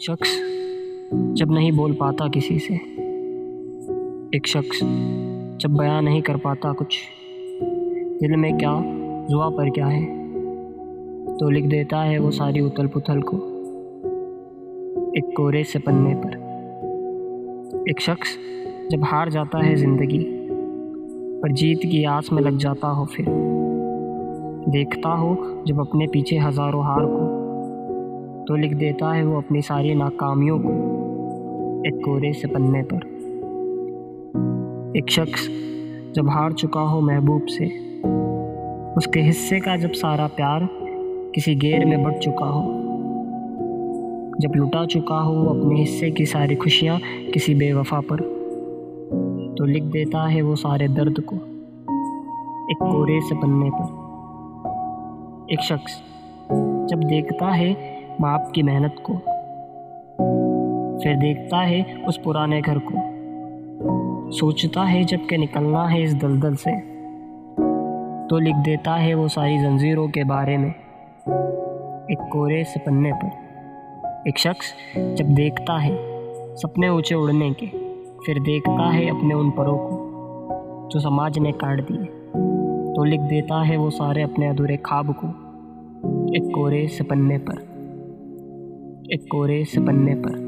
शख्स जब नहीं बोल पाता किसी से, एक शख्स जब बयां नहीं कर पाता कुछ, दिल में क्या, जुआ पर क्या है? तो लिख देता है वो सारी उथल पुथल को, एक कोरे से पन्ने पर। एक शख्स जब हार जाता है ज़िंदगी, पर जीत की आस में लग जाता हो फिर। देखता हो जब अपने पीछे हज़ारों हार को तो लिख देता है वो अपनी सारी नाकामियों को एक कोरे से पन्ने पर। एक शख्स जब हार चुका हो महबूब से, उसके हिस्से का जब सारा प्यार किसी गेर में बढ़ चुका हो, जब लुटा चुका हो अपने हिस्से की सारी खुशियाँ किसी बेवफा पर तो लिख देता है वो सारे दर्द को एक कोरे से पन्ने पर। एक शख्स जब देखता है बाप की मेहनत को। फिर देखता है उस पुराने घर को। सोचता है जब के निकलना है इस दलदल से। तो लिख देता है वो सारी जंजीरों के बारे में। एक कोरे से पन्ने पर। एक शख्स जब देखता है सपने ऊँचे उड़ने के, फिर देखता है अपने उन परों को, जो समाज ने काट दिए। तो लिख देता है वो सारे अपने अधूरे ख्वाब को, एक कोरे से पन्ने पर। एक कोरे से बनने पर।